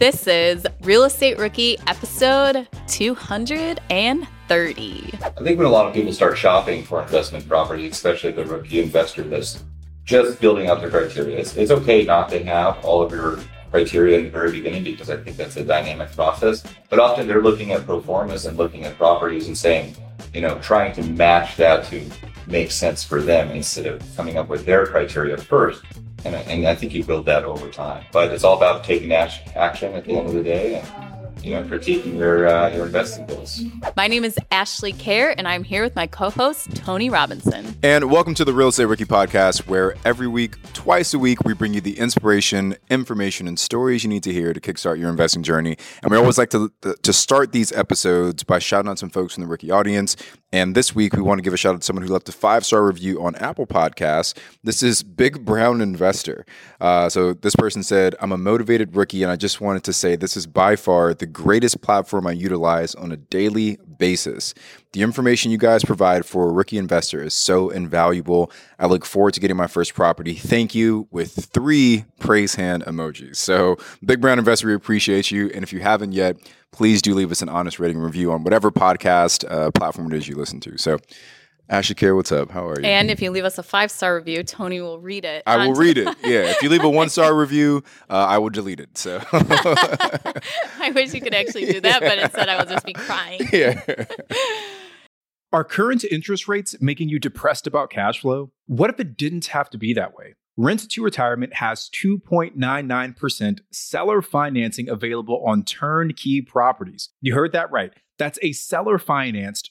This is Real Estate Rookie episode 230. I think when a lot of people start shopping for investment property, especially the rookie investor that's just building out their criteria, it's, it's okay not to have all of your criteria in the very beginning because I think that's a dynamic process. But often they're looking at pro formas and looking at properties and saying, you know, trying to match that to make sense for them instead of coming up with their criteria first. And, and I think you build that over time. But it's all about taking action at the end of the day. And, you know, critiquing your uh, your investing goals. My name is Ashley Kehr, and I'm here with my co-host Tony Robinson. And welcome to the Real Estate Rookie Podcast, where every week, twice a week, we bring you the inspiration, information, and stories you need to hear to kickstart your investing journey. And we always like to to start these episodes by shouting out some folks from the rookie audience. And this week, we want to give a shout out to someone who left a five star review on Apple Podcasts. This is Big Brown Investor. Uh, so this person said, "I'm a motivated rookie, and I just wanted to say this is by far the greatest platform I utilize on a daily basis. The information you guys provide for a rookie investor is so invaluable. I look forward to getting my first property. Thank you with three praise hand emojis. So, Big Brown Investor, we appreciate you. And if you haven't yet, please do leave us an honest rating review on whatever podcast uh, platform it is you listen to. So, Ashley Kehr, what's up? How are you? And if you leave us a five star review, Tony will read it. I will read it. Yeah. If you leave a one star review, uh, I will delete it. So I wish you could actually do that, but instead I will just be crying. Yeah. Are current interest rates making you depressed about cash flow? What if it didn't have to be that way? Rent to Retirement has 2.99% seller financing available on turnkey properties. You heard that right. That's a seller financed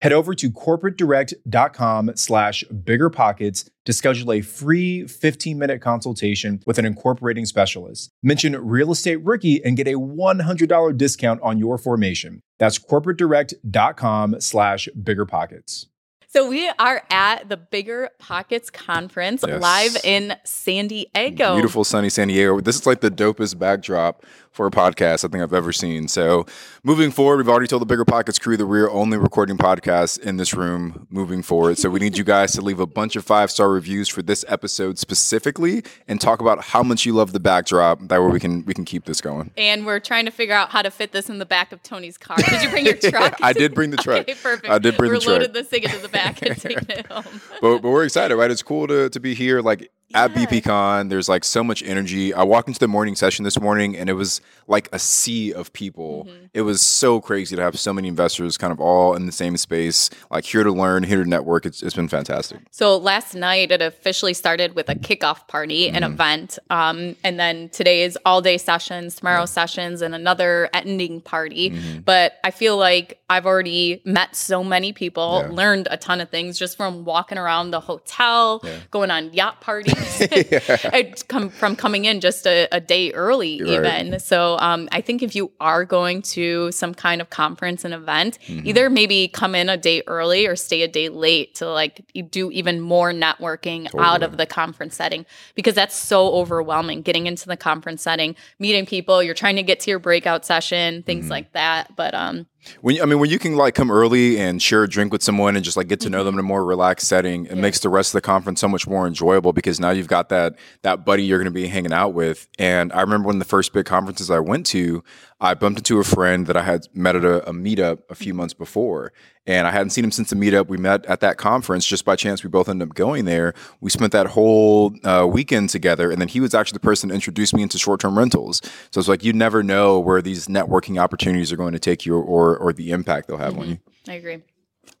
Head over to corporatedirect.com slash biggerpockets to schedule a free 15-minute consultation with an incorporating specialist. Mention Real Estate Rookie and get a $100 discount on your formation. That's corporatedirect.com slash biggerpockets. So we are at the Bigger Pockets Conference Yes. live in San Diego. Beautiful sunny San Diego. This is like the dopest backdrop for a podcast I think I've ever seen. So, moving forward, we've already told the Bigger Pockets crew that we're only recording podcasts in this room moving forward. So, we need you guys to leave a bunch of five star reviews for this episode specifically, and talk about how much you love the backdrop. That way, we can we can keep this going. And we're trying to figure out how to fit this in the back of Tony's car. Did you bring your truck? I did bring the truck. Okay, perfect. I did bring we're the truck. We loaded this thing into the back and taking it home. but, but we're excited, right? It's cool to, to be here. Like at Yeah. BPCon, there's like so much energy. I walked into the morning session this morning and it was like a sea of people. Mm-hmm. It was so crazy to have so many investors kind of all in the same space, like here to learn, here to network. It's, it's been fantastic. So last night it officially started with a kickoff party, an event, um, and then today is all day sessions, tomorrow sessions, and another ending party. But I feel like I've already met so many people, Yeah. learned a ton of things just from walking around the hotel, going on yacht parties, and come from coming in just a, a day early Right. even. So um, I think if you are going to some kind of conference and event, Mm-hmm. either maybe come in a day early or stay a day late to like do even more networking out of the conference setting because that's so overwhelming getting into the conference setting, meeting people, you're trying to get to your breakout session, things Mm-hmm. like that. But um When you- I mean, when you can like come early and share a drink with someone and just like get to know mm-hmm. them in a more relaxed setting, it makes the rest of the conference so much more enjoyable because now you've got that that buddy you're going to be hanging out with. And I remember when the first big conferences I went to, I bumped into a friend that I had met at a, a meetup a few months before, and I hadn't seen him since the meetup. We met at that conference just by chance. We both ended up going there. We spent that whole uh, weekend together, and then he was actually the person that introduced me into short term rentals. So it's like you never know where these networking opportunities are going to take you or or the impact they'll have on you. I agree.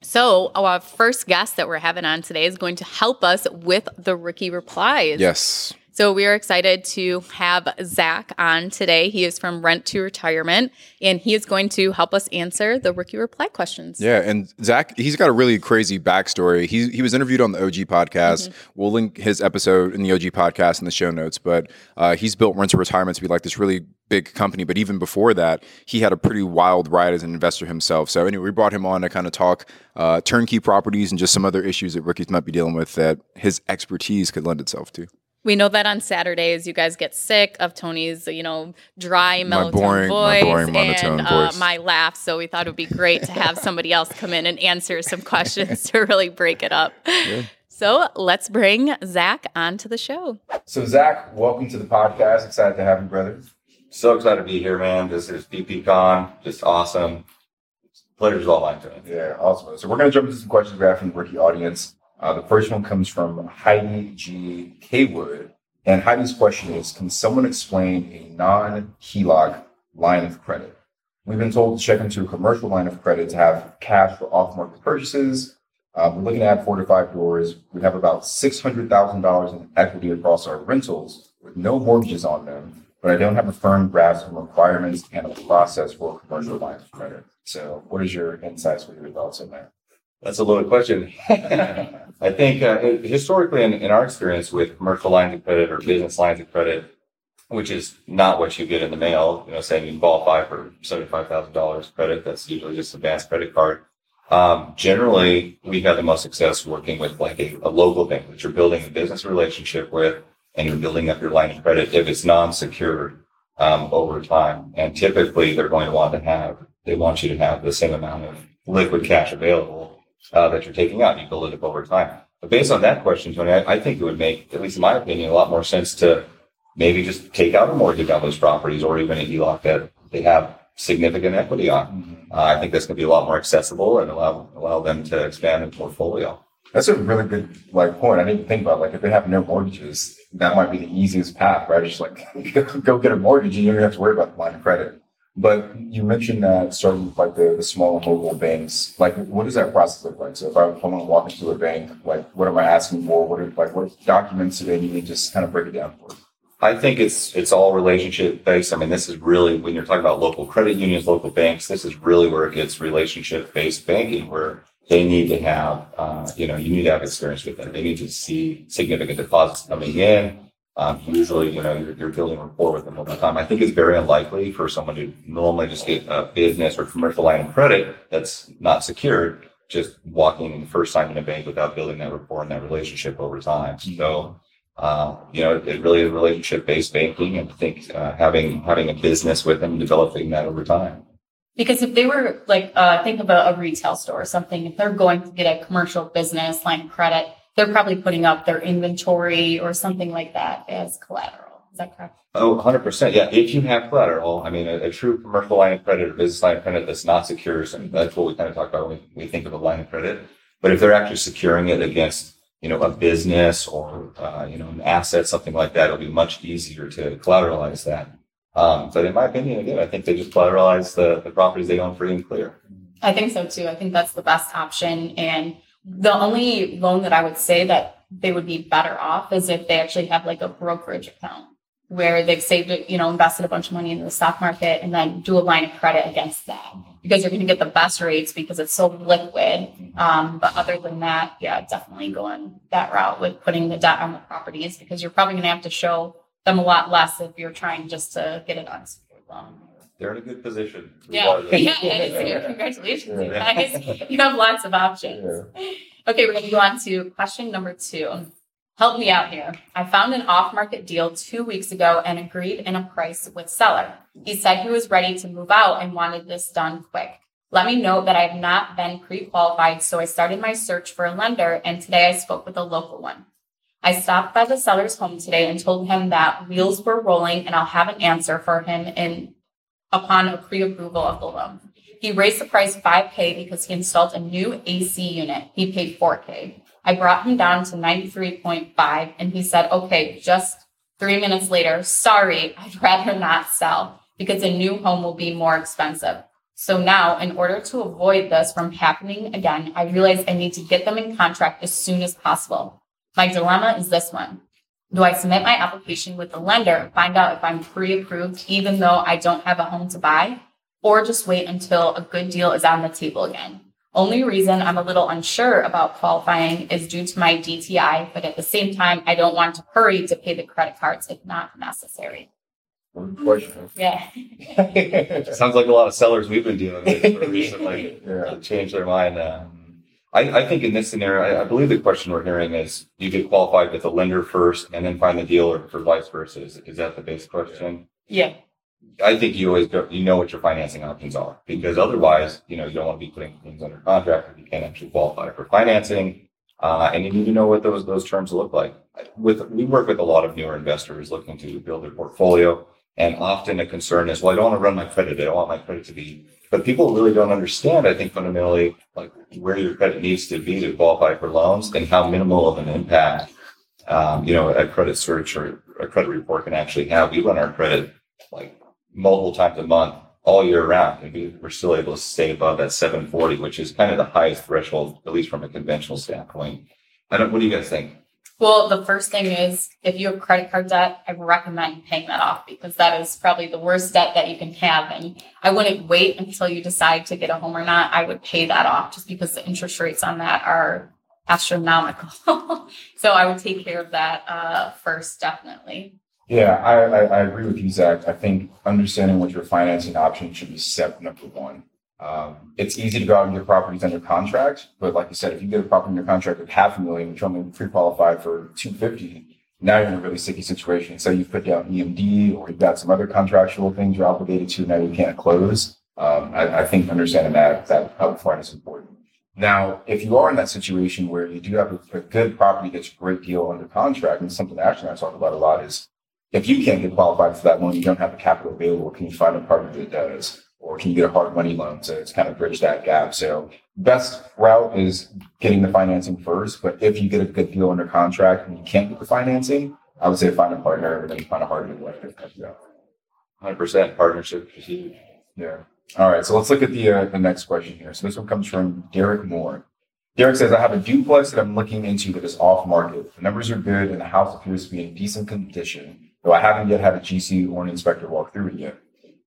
So, our first guest that we're having on today is going to help us with the rookie replies. Yes. So we are excited to have Zach on today. He is from Rent to Retirement, and he is going to help us answer the rookie reply questions. Yeah, and Zach, he's got a really crazy backstory. He he was interviewed on the OG podcast. We'll link his episode in the OG podcast in the show notes. But uh, he's built Rent to Retirement to be like this really big company. But even before that, he had a pretty wild ride as an investor himself. So anyway, we brought him on to kind of talk uh, turnkey properties and just some other issues that rookies might be dealing with that his expertise could lend itself to. We know that on Saturdays you guys get sick of Tony's, you know, dry My monotone boring- my voice boring monotone and uh, voice. my laugh. So we thought it would be great to have somebody else come in and answer some questions to really break it up. So let's bring Zach onto the show. So Zach, welcome to the podcast. Excited to have you, brother. So excited to be here, man. This is BPCon. Just awesome. Pleasure's all mine, Tony. Yeah, awesome. So we're going to jump into some questions we have from the rookie audience. Uh, the first one comes from Heidi G. Kaywood. And Heidi's question is Can someone explain a non HELOC line of credit? We've been told to check into a commercial line of credit to have cash for off market purchases. Uh, we're looking at four to five doors. We have about $600,000 in equity across our rentals with no mortgages on them, but I don't have a firm grasp on requirements and a process for a commercial line of credit. So, what is your insights? What are your thoughts on that? That's a loaded question. I think uh, historically, in, in our experience with commercial lines of credit or business lines of credit, which is not what you get in the mail, you know, saying you qualify for seventy-five thousand dollars credit. That's usually just a advanced credit card. Um, generally, we've had the most success working with like a, a local bank that you're building a business relationship with, and you're building up your line of credit if it's non-secured um, over time. And typically, they're going to want to have they want you to have the same amount of liquid cash available uh, that you're taking out. You build it up over time. But based on that question, Tony, I, I think it would make, at least in my opinion, a lot more sense to maybe just take out a mortgage on those properties or even a HELOC that they have significant equity on. Uh, I think that's going to be a lot more accessible and allow allow them to expand their portfolio. That's a really good like point. I didn't think about like if they have no mortgages, that might be the easiest path, right? Just like go get a mortgage and you don't have to worry about the line of credit. But you mentioned that starting with like the, the small local banks, like what does that process look like? So if I'm want to walk into a bank, like what am I asking for? What are like what documents do they need? Just kind of break it down for us. I think it's it's all relationship based. I mean, this is really when you're talking about local credit unions, local banks. This is really where it gets relationship based banking, where they need to have, uh, you know, you need to have experience with them. They need to see significant deposits coming in. Um, usually, you know, you're, you're building rapport with them over time. I think it's very unlikely for someone to normally just get a business or commercial line of credit that's not secured, just walking in the first time in a bank without building that rapport and that relationship over time. So Uh, you know, it really is relationship based banking, and I think uh, having having a business with them, developing that over time. Because if they were like, uh, think of a, a retail store or something, if they're going to get a commercial business line of credit, they're probably putting up their inventory or something like that as collateral. Is that correct? Oh, 100%. Yeah. If you have collateral, I mean, a, a true commercial line of credit or business line of credit that's not secure, so that's what we kind of talk about when we think of a line of credit. But if they're actually securing it against, you know, a business or, uh, you know, an asset, something like that, it'll be much easier to collateralize that. Um, but in my opinion, again, I think they just collateralize the, the properties they own free and clear. I think so too. I think that's the best option. And the only loan that I would say that they would be better off is if they actually have like a brokerage account where they've saved, it, you know, invested a bunch of money in the stock market and then do a line of credit against that because you're going to get the best rates because it's so liquid. Um, but other than that, yeah, definitely going that route with putting the debt on the properties because you're probably going to have to show them a lot less if you're trying just to get it unsecured loan. They're in a good position. Yeah, yeah, yeah. Congratulations, you guys. You have lots of options. Okay, we're going to go on to question number two. Help me out here. I found an off market deal two weeks ago and agreed in a price with seller. He said he was ready to move out and wanted this done quick. Let me note that I have not been pre qualified, so I started my search for a lender and today I spoke with a local one. I stopped by the seller's home today and told him that wheels were rolling and I'll have an answer for him in upon a pre-approval of the loan. He raised the price 5K because he installed a new AC unit. He paid 4K. I brought him down to 93.5 and he said, okay, just three minutes later, sorry, I'd rather not sell because a new home will be more expensive. So now, in order to avoid this from happening again, I realize I need to get them in contract as soon as possible. My dilemma is this one. Do I submit my application with the lender and find out if I'm pre-approved even though I don't have a home to buy? Or just wait until a good deal is on the table again? Only reason I'm a little unsure about qualifying is due to my DTI, but at the same time, I don't want to hurry to pay the credit cards if not necessary. Question. Yeah. Sounds like a lot of sellers we've been dealing with recently yeah. change their mind. Uh, I, I, think in this scenario, I, I, believe the question we're hearing is you get qualified with the lender first and then find the dealer for vice versa. Is, is that the base question? Yeah. I think you always go, you know what your financing options are because otherwise, you know, you don't want to be putting things under contract if you can't actually qualify for financing. Uh, and you need to know what those, those terms look like. With, we work with a lot of newer investors looking to build their portfolio. And often a concern is, well, I don't want to run my credit. I don't want my credit to be, but people really don't understand, I think fundamentally, like where your credit needs to be to qualify for loans and how minimal of an impact, um, you know, a credit search or a credit report can actually have. We run our credit like multiple times a month all year round. And we, are still able to stay above that 740, which is kind of the highest threshold, at least from a conventional standpoint. I don't, what do you guys think? Well, the first thing is if you have credit card debt, I recommend paying that off because that is probably the worst debt that you can have. And I wouldn't wait until you decide to get a home or not. I would pay that off just because the interest rates on that are astronomical. so I would take care of that uh, first, definitely. Yeah, I, I, I, agree with you, Zach. I think understanding what your financing options should be step number one. Um, it's easy to go out and get properties under contract, but like you said, if you get a property under contract with half a million, which only pre-qualified for 250, now you're in a really sticky situation. So you've put down EMD or you've got some other contractual things you're obligated to, now you can't close. Um, I, I, think understanding that, that upfront is important. Now, if you are in that situation where you do have a, a good property that's a great deal under contract, and something actually I talk about a lot is if you can't get qualified for that loan, you don't have the capital available. Can you find a partner that does? Or can you get a hard money loan to, kind of bridge that gap? So best route is getting the financing first. But if you get a good deal under contract and you can't get the financing, I would say find a partner and then find a hard money lender. Yeah. 100% partnership is huge. Yeah. All right. So let's look at the, uh, the next question here. So this one comes from Derek Moore. Derek says, I have a duplex that I'm looking into that is off market. The numbers are good and the house appears to be in decent condition though I haven't yet had a GC or an inspector walk through it yet.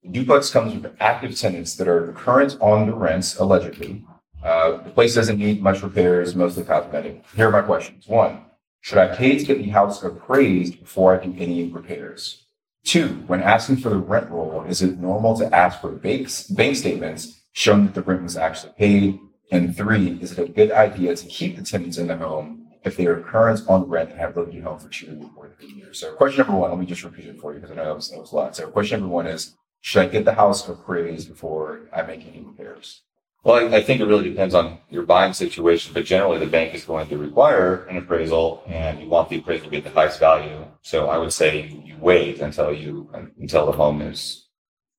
Duplex comes with active tenants that are current on the rents, allegedly. Uh, the place doesn't need much repairs, mostly cosmetic. Here are my questions. One, should I pay to get the house appraised before I do any repairs? Two, when asking for the rent roll, is it normal to ask for bank, statements showing that the rent was actually paid? And three, is it a good idea to keep the tenants in the home if they are current on rent and have lived in home for two or three years. So question number one, let me just repeat it for you because I know that was, that was a lot. So question number one is, should I get the house appraised before I make any repairs? Well, I, I, think it really depends on your buying situation, but generally the bank is going to require an appraisal and you want the appraisal to be at the highest value. So I would say you wait until you, until the home is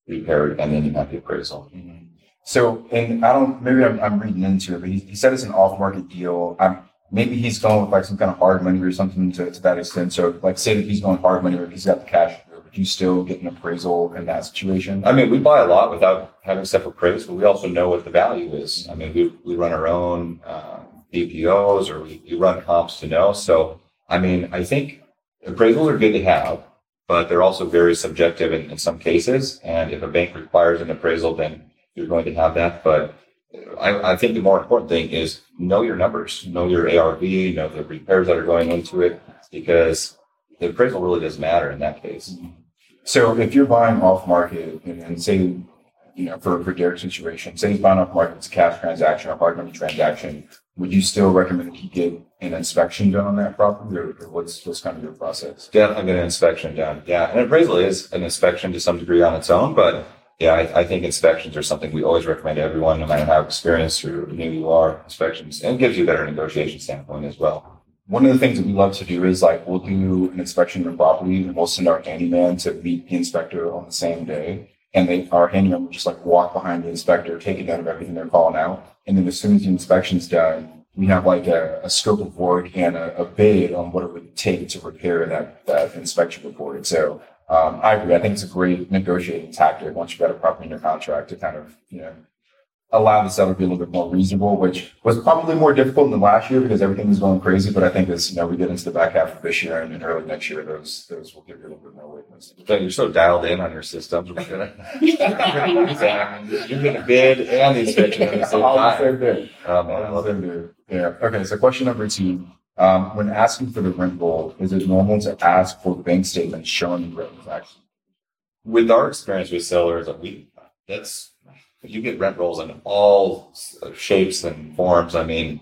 repaired and then you have the appraisal. Mm-hmm. So, and I don't, maybe I'm, I'm reading into it, but he, he said it's an off market deal. I'm, maybe he's going with like some kind of hard money or something to, to that extent. So like say that he's going hard money or he's got the cash you still get an appraisal in that situation? I mean, we buy a lot without having stuff appraised, but we also know what the value is. I mean, we, we run our own uh, BPOs or we, we run comps to know. So, I mean, I think appraisals are good to have, but they're also very subjective in, in some cases. And if a bank requires an appraisal, then you're going to have that. But I, I, think the more important thing is know your numbers, know your ARV, know the repairs that are going into it, because the appraisal really does matter in that case. So if you're buying off market and, and say, you know, for, for Derek's situation, say he's buying off market, it's a cash transaction, or a hard money transaction, would you still recommend he get an inspection done on that property or, or what's, what's kind of your process? Definitely get an inspection done. Yeah. And appraisal is an inspection to some degree on its own, but yeah, I, I, think inspections are something we always recommend to everyone, no matter how experienced or new you are, inspections, and gives you a better negotiation standpoint as well one of the things that we love to do is like we'll do an inspection of property and we'll send our handyman to meet the inspector on the same day. And they our handyman will just like walk behind the inspector, take it down of everything they're calling out. And then as soon as the inspection's done, we have like a, a scope of work and a, a, bid on what it would take to repair that that inspection report. So um, I agree. I think it's a great negotiating tactic once you've got a property in your contract to kind of you know allow the seller to be a little bit more reasonable, which was probably more difficult than last year because everything was going crazy. But I think as you know we get into the back half of this year and then early next year, those those will give you a little bit more weakness. So you're so dialed in on your systems. You're gonna bid and the inspection at the same time. Same day. Um, I love it. Yeah. Okay. So question number two. Um, when asking for the rent roll, is it normal to ask for the bank statement showing the rent transaction? With our experience with sellers, we that's you get rent rolls in all shapes and forms. I mean,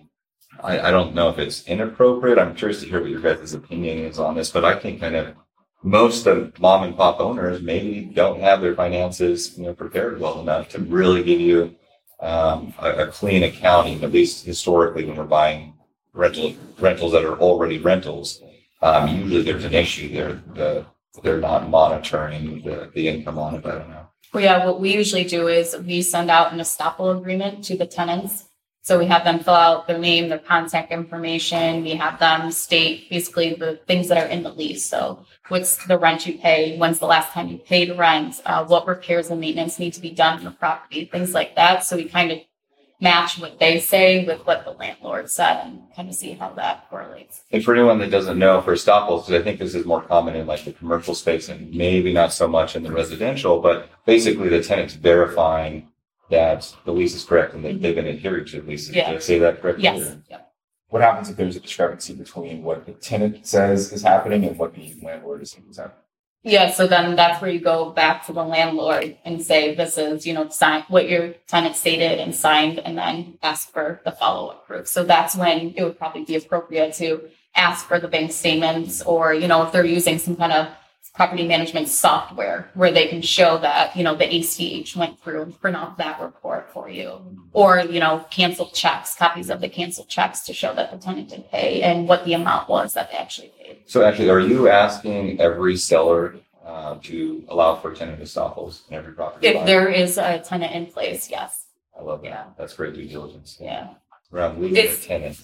I, I don't know if it's inappropriate. I'm curious to hear what your guys' opinion is on this, but I think kind of most of mom and pop owners maybe don't have their finances you know prepared well enough to really give you um, a, a, clean accounting. At least historically, when we're buying rental rentals that are already rentals, um, usually there's an issue. They're the, they're not monitoring the, the income on it. I don't know. Well, yeah, what we usually do is we send out an estoppel agreement to the tenants. So we have them fill out their name, their contact information. We have them state basically the things that are in the lease. So what's the rent you pay? When's the last time you paid rent? Uh, what repairs and maintenance need to be done in the property? Things like that. So we kind of match what they say with what the landlord said and kind of see how that correlates. And for anyone that doesn't know, for estoppels, because I think this is more common in like the commercial space and maybe not so much in the residential, but basically the tenant's verifying that the lease is correct and that they've been adhering to the lease. Yeah. Did I say that correctly? Yes. Yeah. What happens if there's a discrepancy between what the tenant says is happening and what the landlord is saying is happening? Yeah, so then that's where you go back to the landlord and say, this is, you know, sign what your tenant stated and signed, and then ask for the follow up proof. So that's when it would probably be appropriate to ask for the bank statements or, you know, if they're using some kind of property management software where they can show that, you know, the ACH went through and print off that report for you. Or, you know, canceled checks, copies of the canceled checks to show that the tenant did pay and what the amount was that they actually paid. So actually, are you asking every seller uh, to allow for tenant estoppels in every property? If there is a tenant in place, yes. I love that. Yeah. That's great due diligence. Yeah. Around leaving a tenant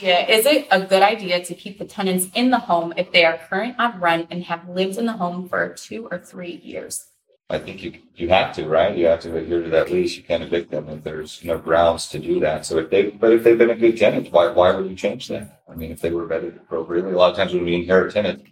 yeah, is it a good idea to keep the tenants in the home if they are current on rent and have lived in the home for two or three years? I think you you have to, right? You have to adhere to that lease. You can't evict them if there's no grounds to do that. So if they, but if they've been a good tenant, why why would you change that? I mean, if they were vetted appropriately, a lot of times when we inherit tenants,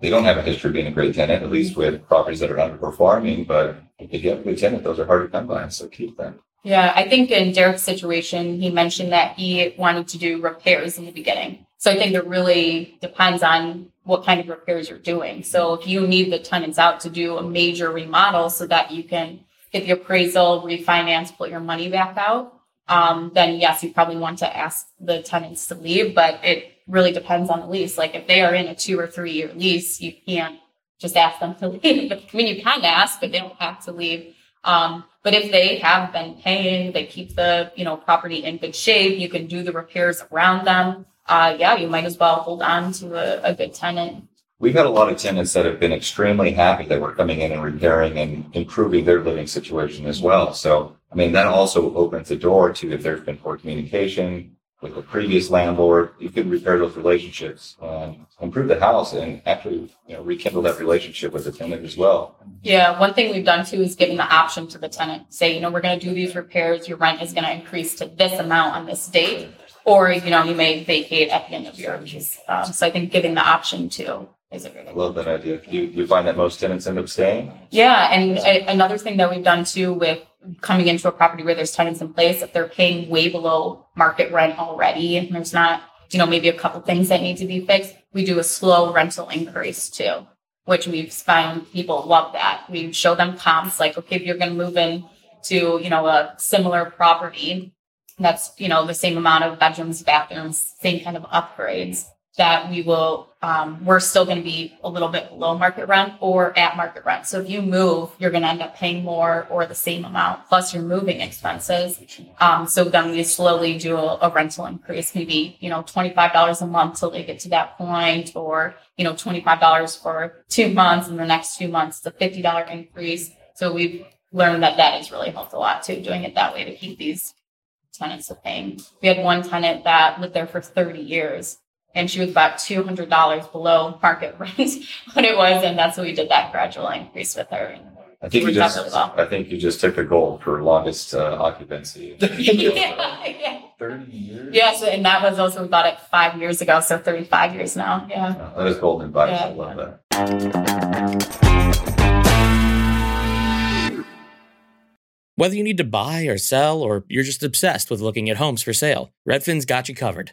they don't have a history of being a great tenant, at least with properties that are underperforming. But if you have a good tenant, those are hard to come by, so keep them. Yeah, I think in Derek's situation, he mentioned that he wanted to do repairs in the beginning. So I think it really depends on what kind of repairs you're doing. So if you need the tenants out to do a major remodel so that you can get the appraisal, refinance, put your money back out, um, then yes, you probably want to ask the tenants to leave, but it really depends on the lease. Like if they are in a two or three year lease, you can't just ask them to leave. I mean, you can ask, but they don't have to leave. Um, but if they have been paying, they keep the you know property in good shape. You can do the repairs around them. Uh, yeah, you might as well hold on to a, a good tenant. We've had a lot of tenants that have been extremely happy that we're coming in and repairing and improving their living situation as well. So, I mean, that also opens the door to if there's been poor communication, with the previous landlord, you can repair those relationships and improve the house and actually, you know, rekindle that relationship with the tenant as well. Yeah, one thing we've done too is giving the option to the tenant. Say, you know, we're going to do these repairs. Your rent is going to increase to this amount on this date, or you know, you may vacate at the end of your lease. Um, so I think giving the option too is a great idea. I love that idea. You you find that most tenants end up staying. Yeah, and a, another thing that we've done too with coming into a property where there's tenants in place, if they're paying way below market rent already, and there's not, you know, maybe a couple things that need to be fixed, we do a slow rental increase too, which we've found people love that. We show them comps, like, okay, if you're going to move in to, you know, a similar property, that's, you know, the same amount of bedrooms, bathrooms, same kind of upgrades that we will um, we're still going to be a little bit below market rent or at market rent. So if you move, you're going to end up paying more or the same amount plus your moving expenses. Um, so then we slowly do a, a, rental increase, maybe you know twenty five dollars a month till they get to that point, or you know twenty five dollars for two months, and the next two months the fifty dollar increase. So we've learned that that has really helped a lot too, doing it that way to keep these tenants paying. We had one tenant that lived there for thirty years and she was about two hundred dollars below market rent what it was, and that's what we did that gradual increase with her. I think you just, well. I think you just took the goal for longest uh, occupancy. yeah, yeah. Thirty years. Yeah, so, and that was also we bought it five years ago, so thirty-five years now. Yeah, oh, that is golden advice. Yeah. I love that. Whether you need to buy or sell, or you're just obsessed with looking at homes for sale, Redfin's got you covered.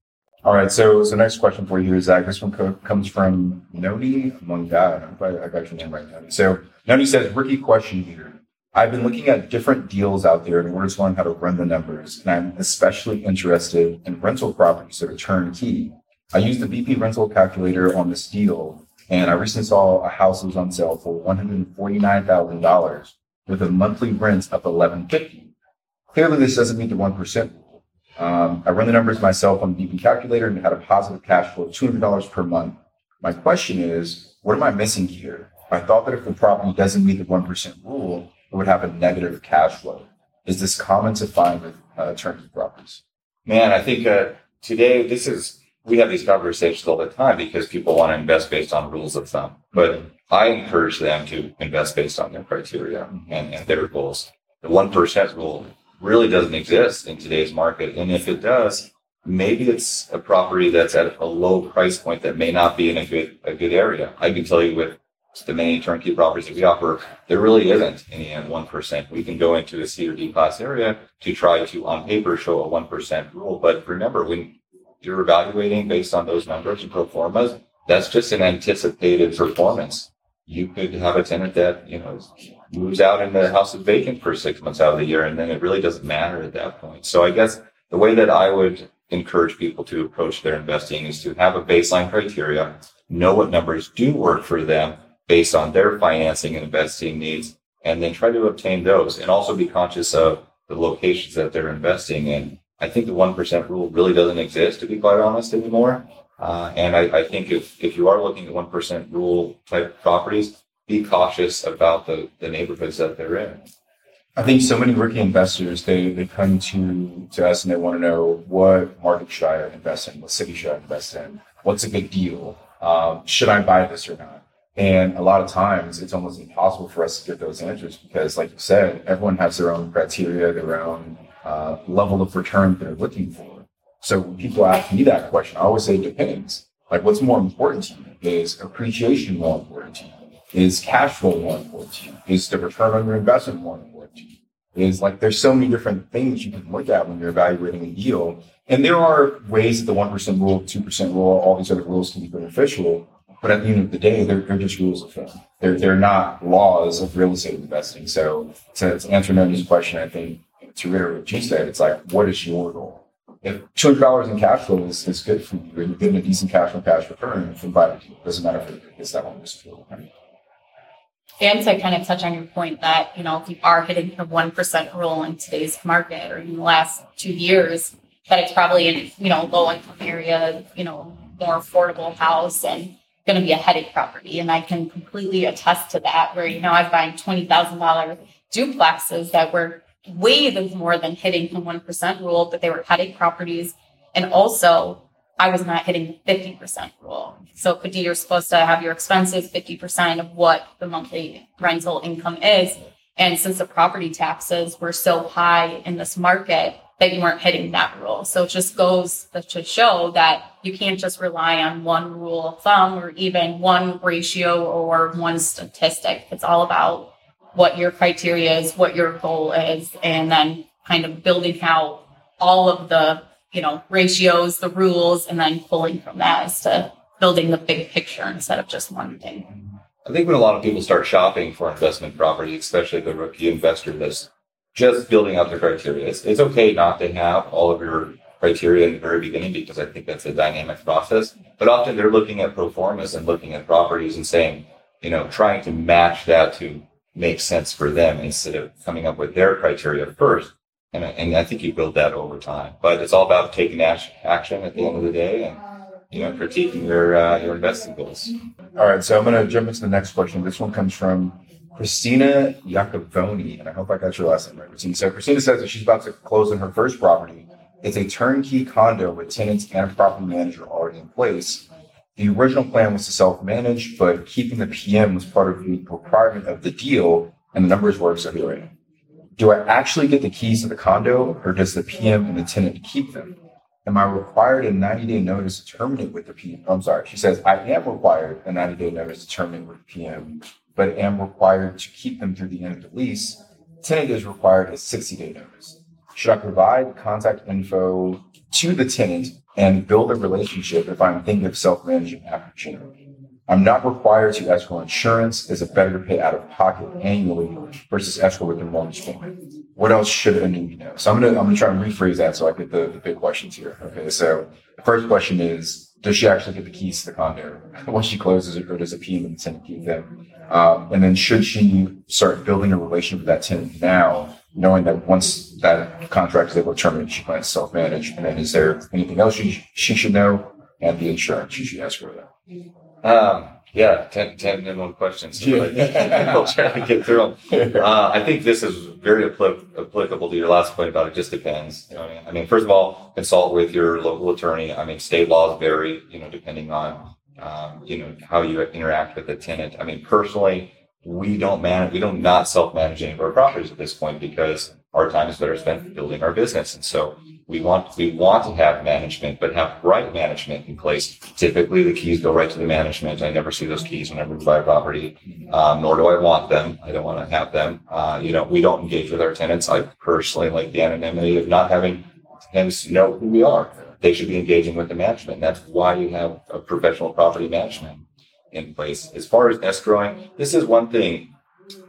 All right, so so next question for you, is Zach. This one co- comes from Noni Mungad. I I, got your name right, Noni. So Noni says, "Ricky, question here. I've been looking at different deals out there in order to learn how to run the numbers, and I'm especially interested in rental properties that are turnkey. I used the BP rental calculator on this deal, and I recently saw a house that was on sale for $149,000 with a monthly rent of 1,150. Clearly, this doesn't meet the 1% rule. Um, I run the numbers myself on the BP calculator and had a positive cash flow of $200 per month. My question is, what am I missing here? I thought that if the property doesn't meet the 1% rule, it would have a negative cash flow. Is this common to find with uh, turnkey properties? Man, I think uh, today this is we have these conversations all the time because people want to invest based on rules of thumb. But I encourage them to invest based on their criteria and, and their goals. The one percent rule really doesn't exist in today's market, and if it does, maybe it's a property that's at a low price point that may not be in a good a good area. I can tell you with the many turnkey properties that we offer, there really isn't any one percent. We can go into a C or D class area to try to, on paper, show a one percent rule. But remember, when you're evaluating based on those numbers and pro formas, that's just an anticipated performance. You could have a tenant that, you know, moves out and the house is vacant for six months out of the year, and then it really doesn't matter at that point. So I guess the way that I would encourage people to approach their investing is to have a baseline criteria, know what numbers do work for them based on their financing and investing needs, and then try to obtain those and also be conscious of the locations that they're investing in I think the 1% rule really doesn't exist, to be quite honest, anymore. Uh, and I, I, think if, if you are looking at 1% rule type properties, be cautious about the, the neighborhoods that they're in. I think so many rookie investors, they, they come to, to us and they want to know what market should I invest in? What city should I invest in? What's a good deal? Um, should I buy this or not? And a lot of times it's almost impossible for us to get those answers because, like you said, everyone has their own criteria, their own uh, level of return they're looking for. So when people ask me that question, I always say it depends. Like what's more important to you? Is appreciation more important to you? Is cash flow more important to you? Is the return on your investment more important to you? Is like there's so many different things you can look at when you're evaluating a deal. And there are ways that the 1% rule, 2% rule, all these other rules can be beneficial. But at the end of the day, they're, they're just rules of thumb. They're, they're not laws of real estate investing. So to, to answer Noni's question, I think to reiterate what you said, it's like, what is your goal? If two hundred dollars in cash flow is, is good for you, and you're getting a decent cash on cash return, invited you, it doesn't matter if it's that one feel right? And to kind of touch on your point that, you know, if you are hitting the 1% rule in today's market or in the last two years, that it's probably in, you know, low income area, you know, more affordable house and going to be a headache property. And I can completely attest to that where, you know, I've buying $20,000 duplexes that were way more than hitting the 1% rule, but they were headache properties. And also, I was not hitting the 50% rule. So, Padi, you're supposed to have your expenses 50% of what the monthly rental income is. And since the property taxes were so high in this market, that you weren't hitting that rule. So it just goes to show that you can't just rely on one rule of thumb or even one ratio or one statistic. It's all about what your criteria is, what your goal is, and then kind of building out all of the, you know, ratios, the rules, and then pulling from that as to building the big picture instead of just one thing. I think when a lot of people start shopping for investment property, especially the rookie investor that's just building out their criteria, it's, it's okay not to have all of your criteria in the very beginning because I think that's a dynamic process. But often they're looking at pro formas and looking at properties and saying, you know, trying to match that to makes sense for them instead of coming up with their criteria first. And, and I think you build that over time. But it's all about taking action at the end of the day and you know critiquing your uh, your investing goals. All right, so I'm going to jump into the next question. This one comes from Christina Iacovoni, and I hope I got your last name right. Christina. So Christina says that she's about to close on her first property. It's a turnkey condo with tenants and a property manager already in place. The original plan was to self-manage, but keeping the PM was part of the requirement of the deal, and the numbers so here. Do I actually get the keys to the condo, or does the PM and the tenant keep them? Am I required a 90-day notice to terminate with the PM? I'm sorry. She says I am required a 90-day notice to terminate with the PM, but am required to keep them through the end of the lease. tenant is required a 60 day notice. Should I provide contact info to the tenant and build a relationship if I'm thinking of self managing after June? I'm not required to escrow insurance. Is it better pay out of pocket annually versus escrow with the mortgage payment? What else should a newbie know? So I'm gonna I'm gonna try and rephrase that so I get the, the big questions here. Okay, so the first question is does she actually get the keys to the condo once she closes it, or does a PM tenant keep them? Um, and then should she start building a relationship with that tenant now, knowing that once that contract is able to terminate, she plans to self-manage? And then is there anything else she, she should know? And the insurance she should ask for that. Um, yeah, 10, 10 minimum questions. Yeah. we'll try to get through them. Uh, I think this is very applicable to your last point about it just depends. You know, I mean, first of all, consult with your local attorney. I mean, state laws vary, you know, depending on, um, you know, how you interact with the tenant. I mean, personally, we don't manage, we don't not self-manage any of our properties at this point because our time is better spent building our business. And so we want we want to have management, but have right management in place. Typically, the keys go right to the management. I never see those keys whenever we buy a property, um, nor do I want them. I don't want to have them. Uh, you know, we don't engage with our tenants. I personally like the anonymity of not having tenants know who we are. They should be engaging with the management. That's why you have a professional property management in place. As far as escrowing, this is one thing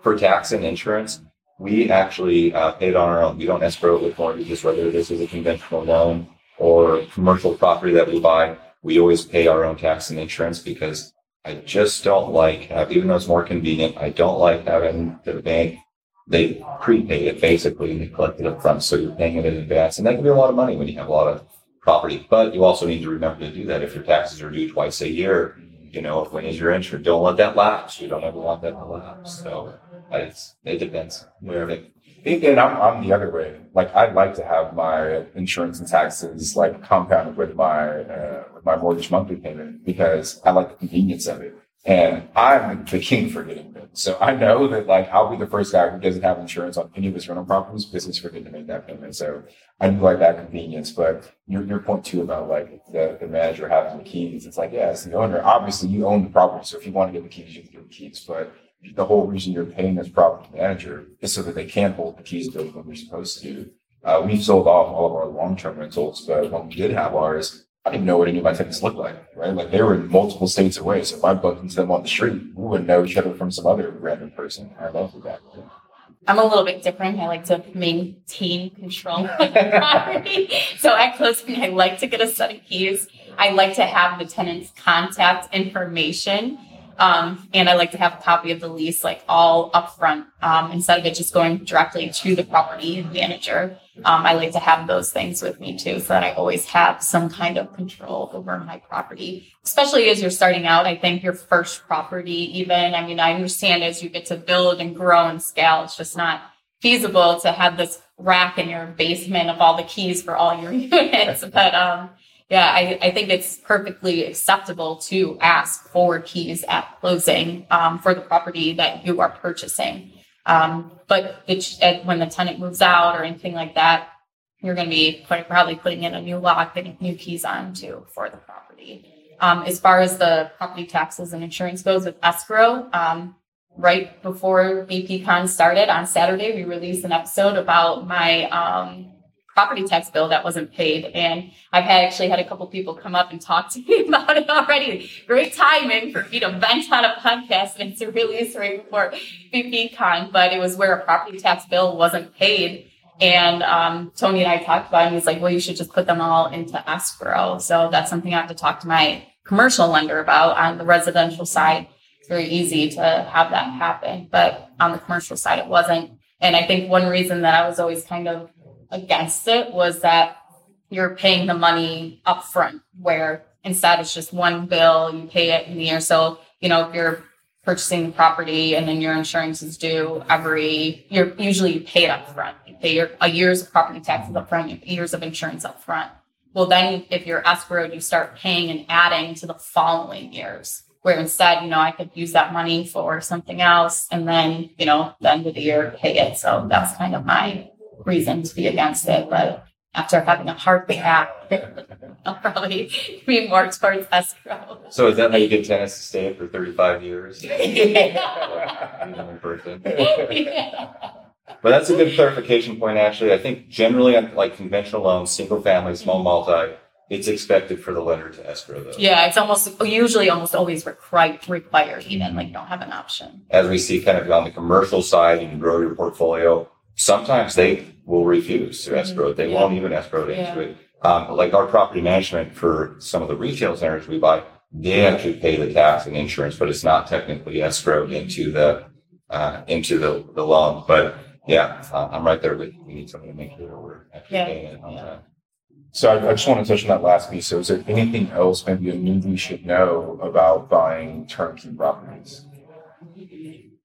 for tax and insurance we actually uh, pay it on our own. We don't escrow it with mortgages, whether this is a conventional loan or commercial property that we buy. We always pay our own tax and insurance because I just don't like, even though it's more convenient, I don't like having the bank, they prepay it basically and they collect it up front. So you're paying it in advance. And that can be a lot of money when you have a lot of property. But you also need to remember to do that if your taxes are due twice a year. You know, if when is your insurance? Don't let that lapse. You don't ever want that to lapse. So it's, it depends where it. And I'm, I'm the other way. Like I'd like to have my insurance and taxes like compounded with my uh, with my mortgage monthly payment because I like the convenience of it. And I'm the king for getting it. So I know that like I'll be the first guy who doesn't have insurance on any of his rental properties because he's forgetting to make that payment. So I do like that convenience. But your your point too about like the, the manager having the keys, it's like, yeah, it's the owner. Obviously you own the property. So if you want to get the keys, you can get the keys. But the whole reason you're paying this property manager is so that they can hold the keys to when they're supposed to. Uh, we've sold off all of our long-term rentals, but when we did have ours, I didn't know what any of my tenants looked like, right? Like they were in multiple states away. So if I bumped into them on the street, we wouldn't know each other from some other random person. I love that. I'm a little bit different. I like to maintain control of the property. so at closing, I like to get a set of keys. I like to have the tenant's contact information um, and I like to have a copy of the lease like all upfront um, instead of it just going directly to the property manager. Um, I like to have those things with me too, so that I always have some kind of control over my property. Especially as you're starting out, I think your first property, even I mean, I understand as you get to build and grow and scale, it's just not feasible to have this rack in your basement of all the keys for all your units. But um, yeah, I, I think it's perfectly acceptable to ask for keys at closing um, for the property that you are purchasing. Um, but when the tenant moves out or anything like that, you're going to be put, probably putting in a new lock, getting new keys on too for the property. Um, as far as the property taxes and insurance goes with escrow, um, right before BPCon started on Saturday, we released an episode about my um, property tax bill that wasn't paid. And I've had actually had a couple people come up and talk to me about it already. Great timing for me to vent on a podcast and to release right before BPCon, but it was where a property tax bill wasn't paid. And um, Tony and I talked about it, and he's like, well, you should just put them all into escrow. So that's something I have to talk to my commercial lender about on the residential side. It's very easy to have that happen, but on the commercial side, it wasn't. And I think one reason that I was always kind of against it was that you're paying the money up front, where instead it's just one bill, you pay it in the year. So, you know, if you're purchasing the property and then your insurance is due every you're usually you pay it up front. You pay your a year's of property taxes up front, years of insurance up front. Well then if you're escrowed, you start paying and adding to the following years. Where instead, you know, I could use that money for something else and then, you know, the end of the year pay it. So that's kind of my reason to be against it, but after having a hard back, I'll probably be more towards escrow. So is that how you get tenants to stay for 35 years? yeah. person. yeah. But that's a good clarification point, actually. I think generally on like conventional loans, single family, small mm-hmm. multi, it's expected for the lender to escrow those. Yeah, it's almost usually almost always required required even like you don't have an option. As we see kind of on the commercial side and you grow your portfolio, sometimes they will refuse to escrow it. They Yeah. won't even escrow it into it. Um, like our property management for some of the retail centers we buy, they actually pay the tax and insurance, but it's not technically escrowed into the uh, into the, the loan. But yeah, uh, I'm right there with you. We need something to make sure that we're actually Yeah. paying it on time. So I, I just want to touch on that last piece. So is there anything else maybe a newbie should know about buying turnkey properties?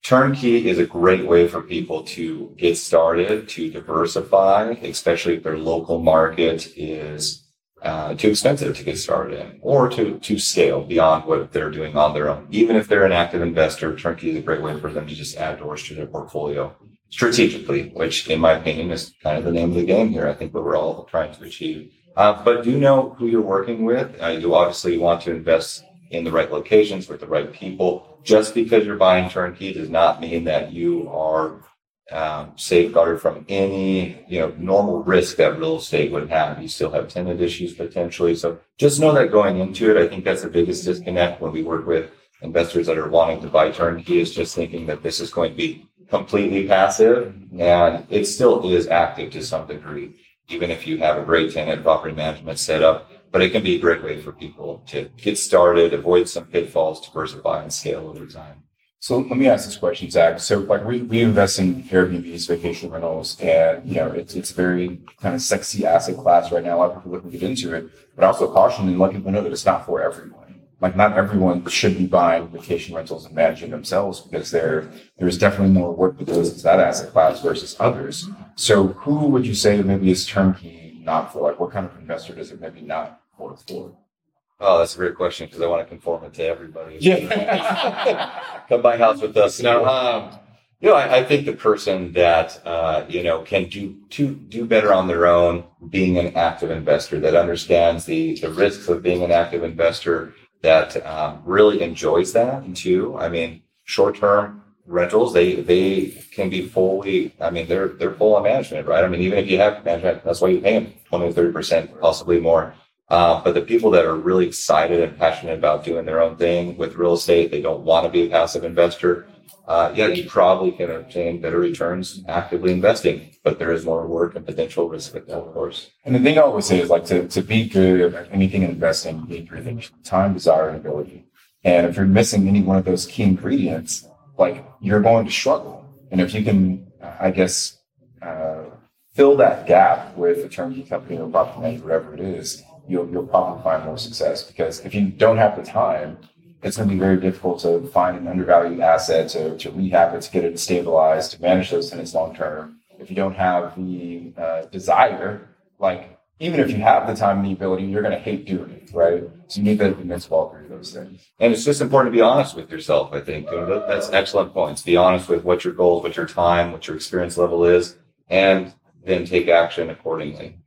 Turnkey is a great way for people to get started, to diversify, especially if their local market is uh, too expensive to get started in or to, to scale beyond what they're doing on their own. Even if they're an active investor, Turnkey is a great way for them to just add doors to their portfolio strategically, which in my opinion is kind of the name of the game here. I think what we're all trying to achieve. Uh, but do know who you're working with. Uh, you obviously want to invest in the right locations with the right people. Just because you're buying turnkey does not mean that you are um, safeguarded from any you know normal risk that real estate would have. You still have tenant issues potentially. So just know that going into it, I think that's the biggest disconnect when we work with investors that are wanting to buy turnkey is just thinking that this is going to be completely passive and it still is active to some degree, even if you have a great tenant property management setup. But it can be a great way for people to get started, avoid some pitfalls, diversify and scale over time. So let me ask this question, Zach. So like we, we invest in Airbnbs, vacation rentals, and you know it's it's very kind of sexy asset class right now. A lot of people looking to get into it, but also caution and let people know that it's not for everyone. Like not everyone should be buying vacation rentals and managing themselves because there there's definitely more work that goes into that asset class versus others. So who would you say maybe is turnkey not for? Like what kind of investor does it maybe not work for? Oh, that's a great question because I want to conform it to everybody. Yeah. Come buy a house with us. No, um, you know, I, I think the person that uh, you know can do to do better on their own, being an active investor that understands the the risks of being an active investor, that um, really enjoys that too. I mean, short term rentals, they they can be fully. I mean, they're they're full on management, right? I mean, even if you have management, that's why you pay them twenty or thirty percent, possibly more. Uh, but the people that are really excited and passionate about doing their own thing with real estate, they don't want to be a passive investor. Uh, yeah, you probably can obtain better returns actively investing, but there is more work and potential risk with that, of course. And the thing I always say is like to, to be good at anything in investing, need three things time, desire, and ability. And if you're missing any one of those key ingredients, like you're going to struggle. And if you can, I guess, uh, fill that gap with a turnkey company or property manager, whatever it is, you'll, you'll probably find more success. Because if you don't have the time, it's going to be very difficult to find an undervalued asset, to, to rehab it, to get it stabilized, to manage those tenants long term. If you don't have the uh, desire, like even if you have the time and the ability, you're going to hate doing it, right? So you need to convince all three of those things. And it's just important to be honest with yourself, I think. That's excellent points. Be honest with what your goals, what your time, what your experience level is, and then take action accordingly.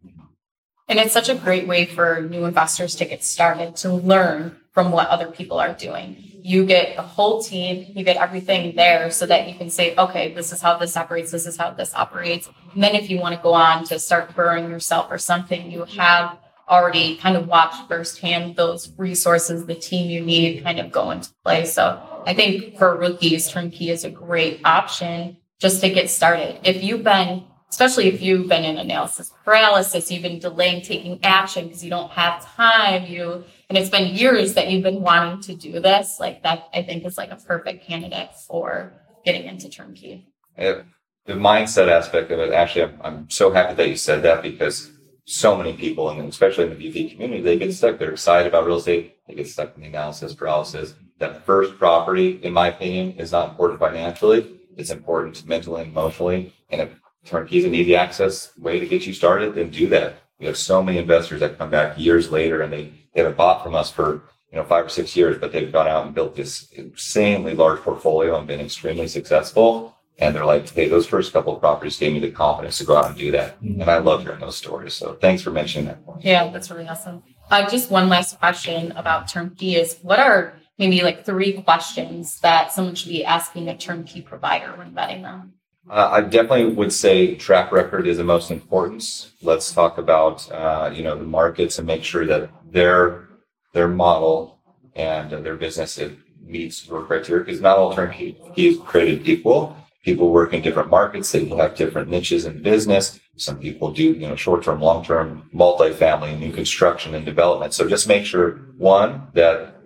And it's such a great way for new investors to get started, to learn from what other people are doing. You get a whole team, you get everything there so that you can say, okay, this is how this operates, this is how this operates. And then if you want to go on to start growing yourself or something, you have already kind of watched firsthand those resources, the team you need kind of go into play. So I think for rookies, Turnkey is a great option just to get started. If you've been especially if you've been in analysis paralysis, you've been delaying taking action because you don't have time, you and it's been years that you've been wanting to do this, like that I think is like a perfect candidate for getting into turnkey. Uh, The mindset aspect of it, actually, I'm, I'm so happy that you said that because so many people, and especially in the BP community, they get stuck. They're excited about real estate. They get stuck in the analysis paralysis. That first property, in my opinion, is not important financially. It's important mentally and emotionally. And if turnkey is an easy access way to get you started, then do that. We have so many investors that come back years later and they, they haven't bought from us for you know five or six years, but they've gone out and built this insanely large portfolio and been extremely successful. And they're like, hey, those first couple of properties gave me the confidence to go out and do that. And I love hearing those stories. So thanks for mentioning that point. Yeah, that's really awesome. Uh, just one last question about turnkey is what are maybe like three questions that someone should be asking a turnkey provider when vetting them? Uh, I definitely would say track record is the most important. Let's talk about uh, you know the markets and make sure that their their model and their business it meets your criteria because not all turnkey is created equal. People work in different markets. They have different niches in business. Some people do, you know, short-term, long-term, multifamily, new construction and development. So just make sure one that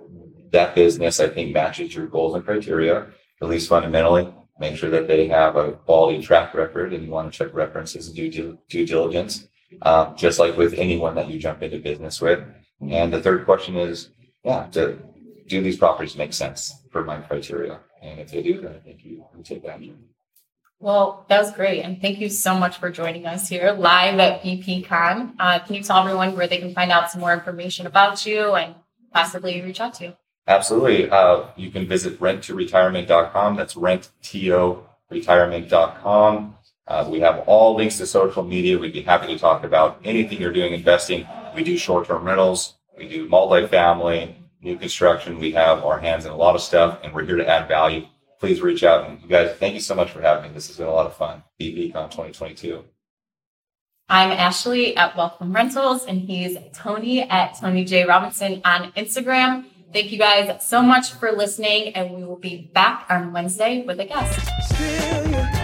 that business, I think, matches your goals and criteria, at least fundamentally. Make sure that they have a quality track record, and you want to check references and due, due diligence, um, just like with anyone that you jump into business with. And the third question is, yeah, to, do these properties make sense for my criteria? And if they do, then I think you, you take action. Well, that was great. And thank you so much for joining us here live at BPCon. Uh, can you tell everyone where they can find out some more information about you and possibly reach out to you? Absolutely. Uh, you can visit renttoretirement.com. That's renttoretirement.com. Uh, we have all links to social media. We'd be happy to talk about anything you're doing investing. We do short-term rentals. We do multifamily, new construction. We have our hands in a lot of stuff and we're here to add value. Please reach out. And you guys, thank you so much for having me. This has been a lot of fun. BPCon 2022. I'm Ashley at Wealth from Rentals and he's Tony at Tony J. Robinson on Instagram. Thank you guys so much for listening, and we will be back on Wednesday with a guest.